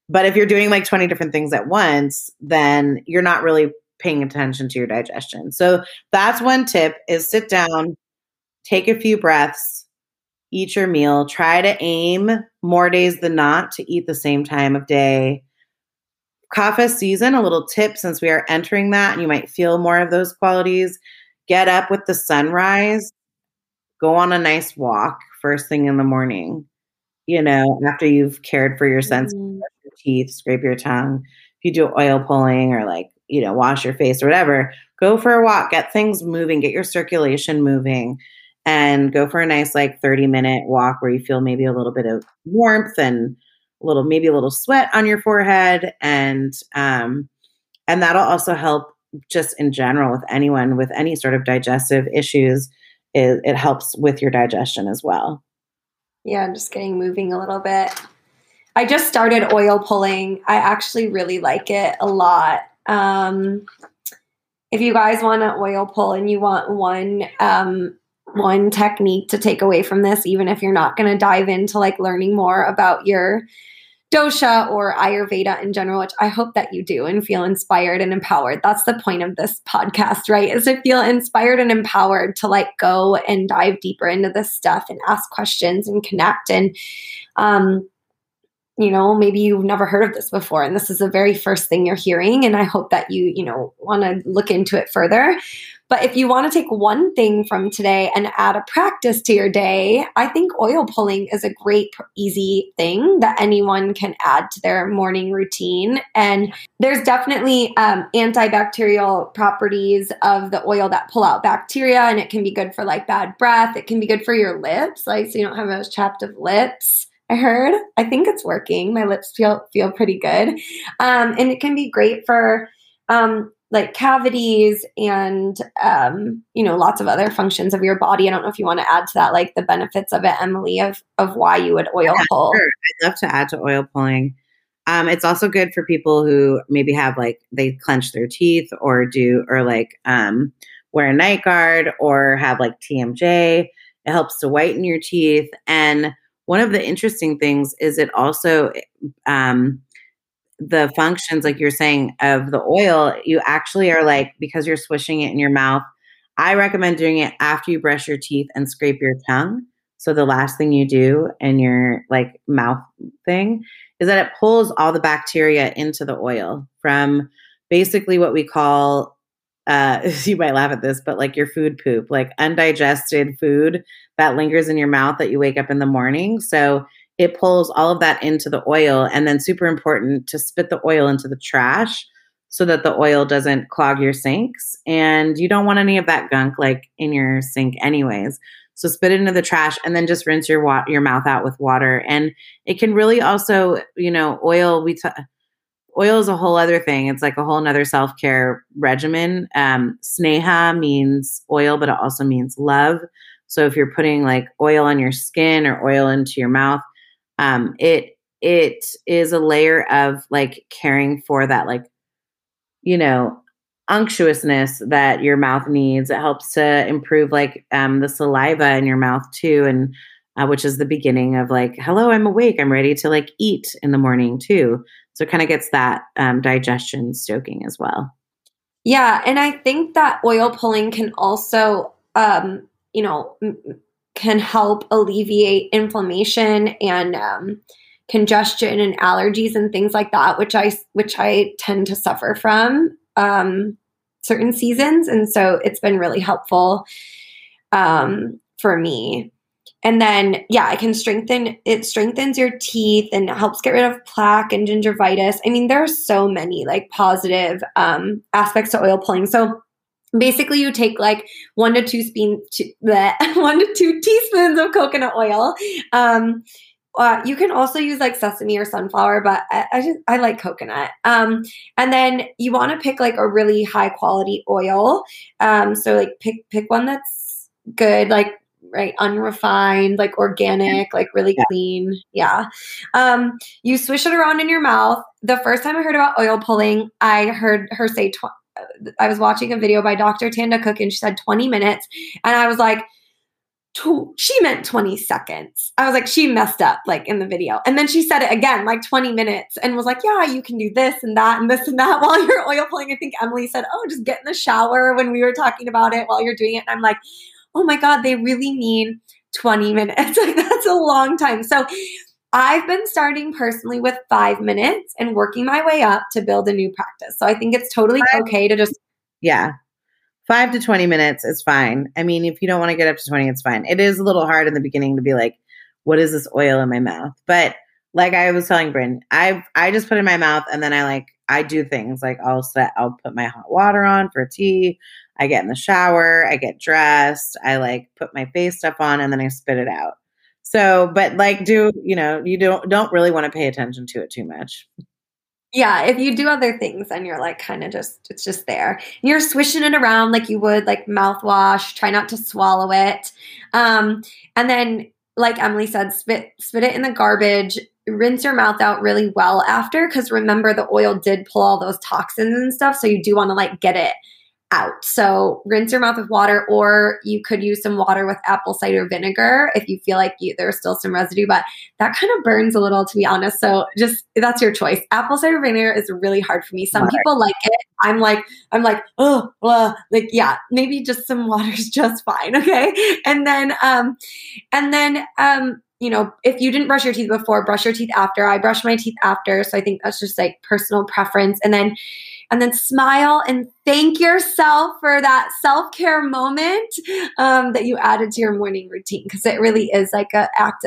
But if you're doing like 20 different things at once, then you're not really paying attention to your digestion. So that's one tip is sit down, take a few breaths, eat your meal, try to aim more days than not to eat the same time of day Kapha season, a little tip since we are entering that and you might feel more of those qualities. Get up with the sunrise, go on a nice walk first thing in the morning, you know, after you've cared for your senses, Mm. brush your teeth, scrape your tongue. If you do oil pulling or like, you know, wash your face or whatever, go for a walk, get things moving, get your circulation moving, and go for a nice, like 30 minute walk where you feel maybe a little bit of warmth and a little maybe a little sweat on your forehead. And um and that'll also help just in general with anyone with any sort of digestive issues. It, it helps with your digestion as well. Yeah I'm just getting moving a little bit. I just started oil pulling. I actually really like it a lot. Um if you guys want an oil pull and you want one um one technique to take away from this even if you're not going to dive into like learning more about your dosha or ayurveda in general which i hope that you do and feel inspired and empowered. That's the point of this podcast right? Is to feel inspired and empowered to like go and dive deeper into this stuff and ask questions and connect and um you know maybe you've never heard of this before and this is the very first thing you're hearing and i hope that you you know want to look into it further but if you want to take one thing from today and add a practice to your day, I think oil pulling is a great, easy thing that anyone can add to their morning routine. And there's definitely um, antibacterial properties of the oil that pull out bacteria, and it can be good for like bad breath. It can be good for your lips, like so you don't have those chapped of lips. I heard. I think it's working. My lips feel feel pretty good, um, and it can be great for um, like cavities and um, you know lots of other functions of your body. I don't know if you want to add to that, like the benefits of it, Emily, of of why you would oil Yeah, pull. sure. I'd love to add to oil pulling. Um, it's also good for people who maybe have like they clench their teeth or do or like um, wear a night guard or have like TMJ. It helps to whiten your teeth. And one of the interesting things is it also um, the functions like you're saying of the oil. You actually are like because you're swishing it in your mouth. I recommend doing it after you brush your teeth and scrape your tongue. So the last thing you do in your like mouth thing is that it pulls all the bacteria into the oil from basically what we call uh, *laughs* you might laugh at this, but like your food poop, like undigested food that lingers in your mouth that you wake up in the morning. So it pulls all of that into the oil. And then, super important to spit the oil into the trash so that the oil doesn't clog your sinks. And you don't want any of that gunk like in your sink, anyways. So spit it into the trash and then just rinse your wa- your mouth out with water. And it can really also, you know, oil. We t- oil is a whole other thing. It's like a whole another self care regimen. Um, sneha means oil, but it also means love. So if you're putting like oil on your skin or oil into your mouth, um, it it is a layer of like caring for that like you know unctuousness that your mouth needs. It helps to improve like um, the saliva in your mouth too, and uh, which is the beginning of like, hello, I'm awake. I'm ready to like eat in the morning too. So it kind of gets that um, digestion stoking as well. Yeah, and I think that oil pulling can also, um, you know, m- can help alleviate inflammation and um, congestion and allergies and things like that, which I which I tend to suffer from um, certain seasons, and so it's been really helpful um, for me. And then, yeah, it can strengthen. It strengthens your teeth and helps get rid of plaque and gingivitis. I mean, there are so many like positive um, aspects to oil pulling. So basically you take like one to two spoon bleh, *laughs* one to two teaspoons of coconut oil. Um, uh, you can also use like sesame or sunflower, but I, I just I like coconut. Um, and then you want to pick like a really high quality oil. Um, so like pick pick one that's good, like right unrefined like organic like really clean. Yeah. Um you swish it around in your mouth. The first time i heard about oil pulling i heard her say tw- I was watching a video by Dr. Tanda Cook and she said 20 minutes. And I was like, she meant 20 seconds. I was like, she messed up like in the video. And then she said it again, like 20 minutes, and was like, yeah, you can do this and that and this and that *laughs* while you're oil pulling. I think Emily said, oh, just get in the shower when we were talking about it while you're doing it. And I'm like, oh my God, they really mean 20 minutes. *laughs* like, that's a long time. So I've been starting personally with five minutes and working my way up to build a new practice. So I think it's totally okay to just. Yeah. Five to 20 minutes is fine. I mean, if you don't want to get up to 20, it's fine. It is a little hard in the beginning to be like, what is this oil in my mouth? But like I was telling Brynn, I I just put it in my mouth and then I like I do things like I'll set I'll put my hot water on for tea. I get in the shower, I get dressed, I like put my face stuff on and then I spit it out. So, but like do, you know, you don't don't really want to pay attention to it too much. Yeah, if you do other things and you're like kind of just it's just there. You're swishing it around like you would like mouthwash, try not to swallow it. Um and then like Emily said, spit spit it in the garbage, rinse your mouth out really well after cuz remember the oil did pull all those toxins and stuff, so you do want to like get it out. So rinse your mouth with water, or you could use some water with apple cider vinegar if you feel like you, there's still some residue, but that kind of burns a little, to be honest. So just that's your choice. Apple cider vinegar is really hard for me. Some water. people like it. I'm like, I'm like, oh, blah. like yeah, maybe just some water is just fine. *laughs* Okay, and then, um, and then, um, you know, if you didn't brush your teeth before, brush your teeth after. I brush my teeth after, so I think that's just like personal preference, and then and then smile and thank yourself for that self care moment um, that you added to your morning routine because it really is like an act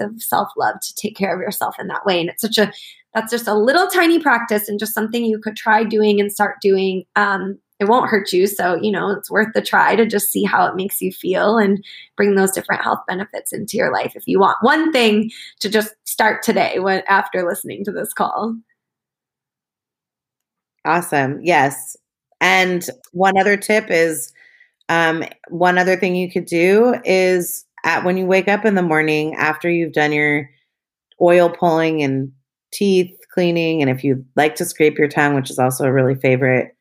of self love to take care of yourself in that way. And it's such a that's just a little tiny practice and just something you could try doing and start doing. Um, it won't hurt you, so you know it's worth the try to just see how it makes you feel and bring those different health benefits into your life. If you want one thing to just start today, when after listening to this call. Awesome. Yes. And one other tip is um, one other thing you could do is at when you wake up in the morning after you've done your oil pulling and teeth cleaning, and if you like to scrape your tongue, which is also a really favorite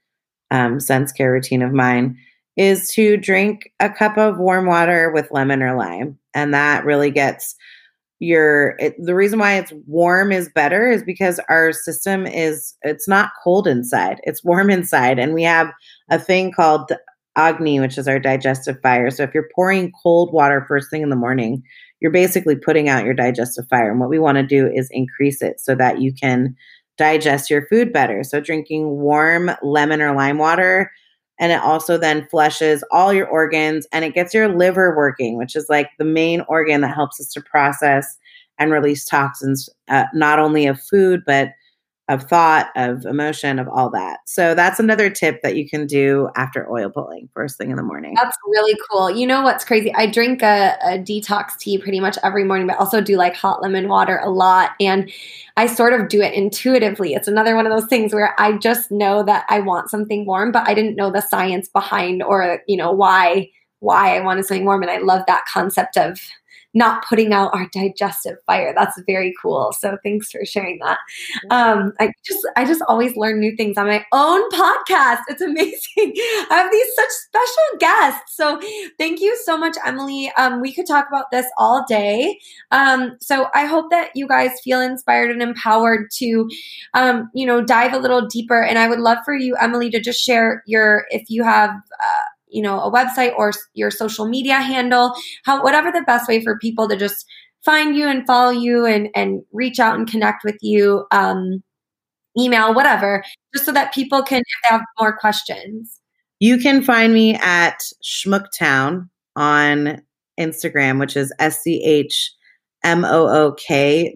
um, sense care routine of mine, is to drink a cup of warm water with lemon or lime. And that really gets your it, the reason why it's warm is better is because our system is it's not cold inside it's warm inside. And we have a thing called agni which is our digestive fire so if you're pouring cold water first thing in the morning you're basically putting out your digestive fire and what we want to do is increase it so that you can digest your food better. So drinking warm lemon or lime water and it also then flushes all your organs and it gets your liver working, which is like the main organ that helps us to process and release toxins, uh, not only of food, but of thought, of emotion, of all that. So that's another tip that you can do after oil pulling first thing in the morning. That's really cool. You know what's crazy? I drink a, a, detox tea pretty much every morning, but also do like hot lemon water a lot. And I sort of do it intuitively. It's another one of those things where I just know that I want something warm, but I didn't know the science behind or, you know, why why I wanted something warm. And I love that concept of not putting out our digestive fire. That's very cool. So thanks for sharing that. Um, I just I just always learn new things on my own podcast. It's *laughs* amazing. I have these such special guests. So thank you so much, Emily. Um, we could talk about this all day. Um, so I hope that you guys feel inspired and empowered to, um, you know, dive a little deeper. And I would love for you, Emily, to just share your if you have. Uh, you know a website or your social media handle how whatever the best way for people to just find you and follow you and and reach out and connect with you um email whatever just so that people can have more questions. You can find me at schmook on instagram which is s-c-h-m-o-o-k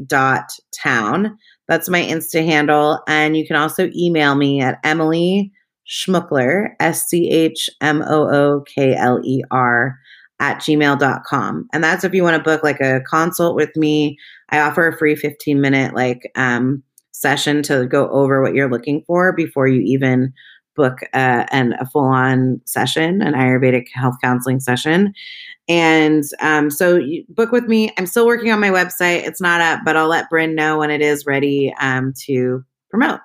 dot town. That's my insta handle. And you can also email me at emily Schmookler, S C H M O O K L E R, at gmail.com. And that's if you want to book like a consult with me. I offer a free 15 minute like um, session to go over what you're looking for before you even book uh, an, a full on session, an Ayurvedic health counseling session. And um, so book with me. I'm still working on my website. It's not up, but I'll let Brynn know when it is ready um, to promote.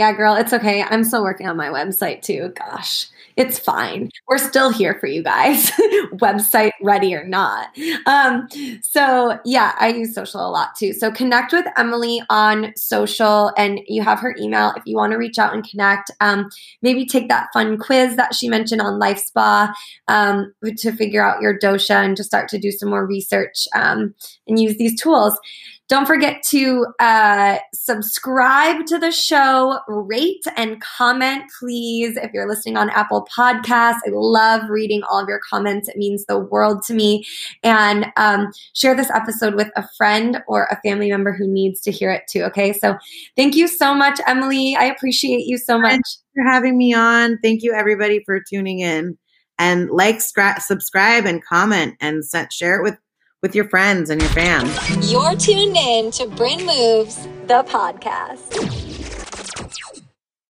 Yeah, girl, it's okay. I'm still working on my website too. Gosh, it's fine. We're still here for you guys, *laughs* website ready or not. Um, so, yeah, I use social a lot too. So, connect with Emily on social and you have her email if you want to reach out and connect. Um, maybe take that fun quiz that she mentioned on Life Spa um, to figure out your dosha and to start to do some more research um, and use these tools. Don't forget to uh, subscribe to the show, rate and comment, please. If you're listening on Apple Podcasts, I love reading all of your comments. It means the world to me. And um, share this episode with a friend or a family member who needs to hear it too. Okay. So thank you so much, Emily. I appreciate you so much. Thanks for having me on. Thank you, everybody, for tuning in. And like, subscribe, and comment, and share it with with your friends and your fam. You're tuned in to Brynn Moves, the podcast.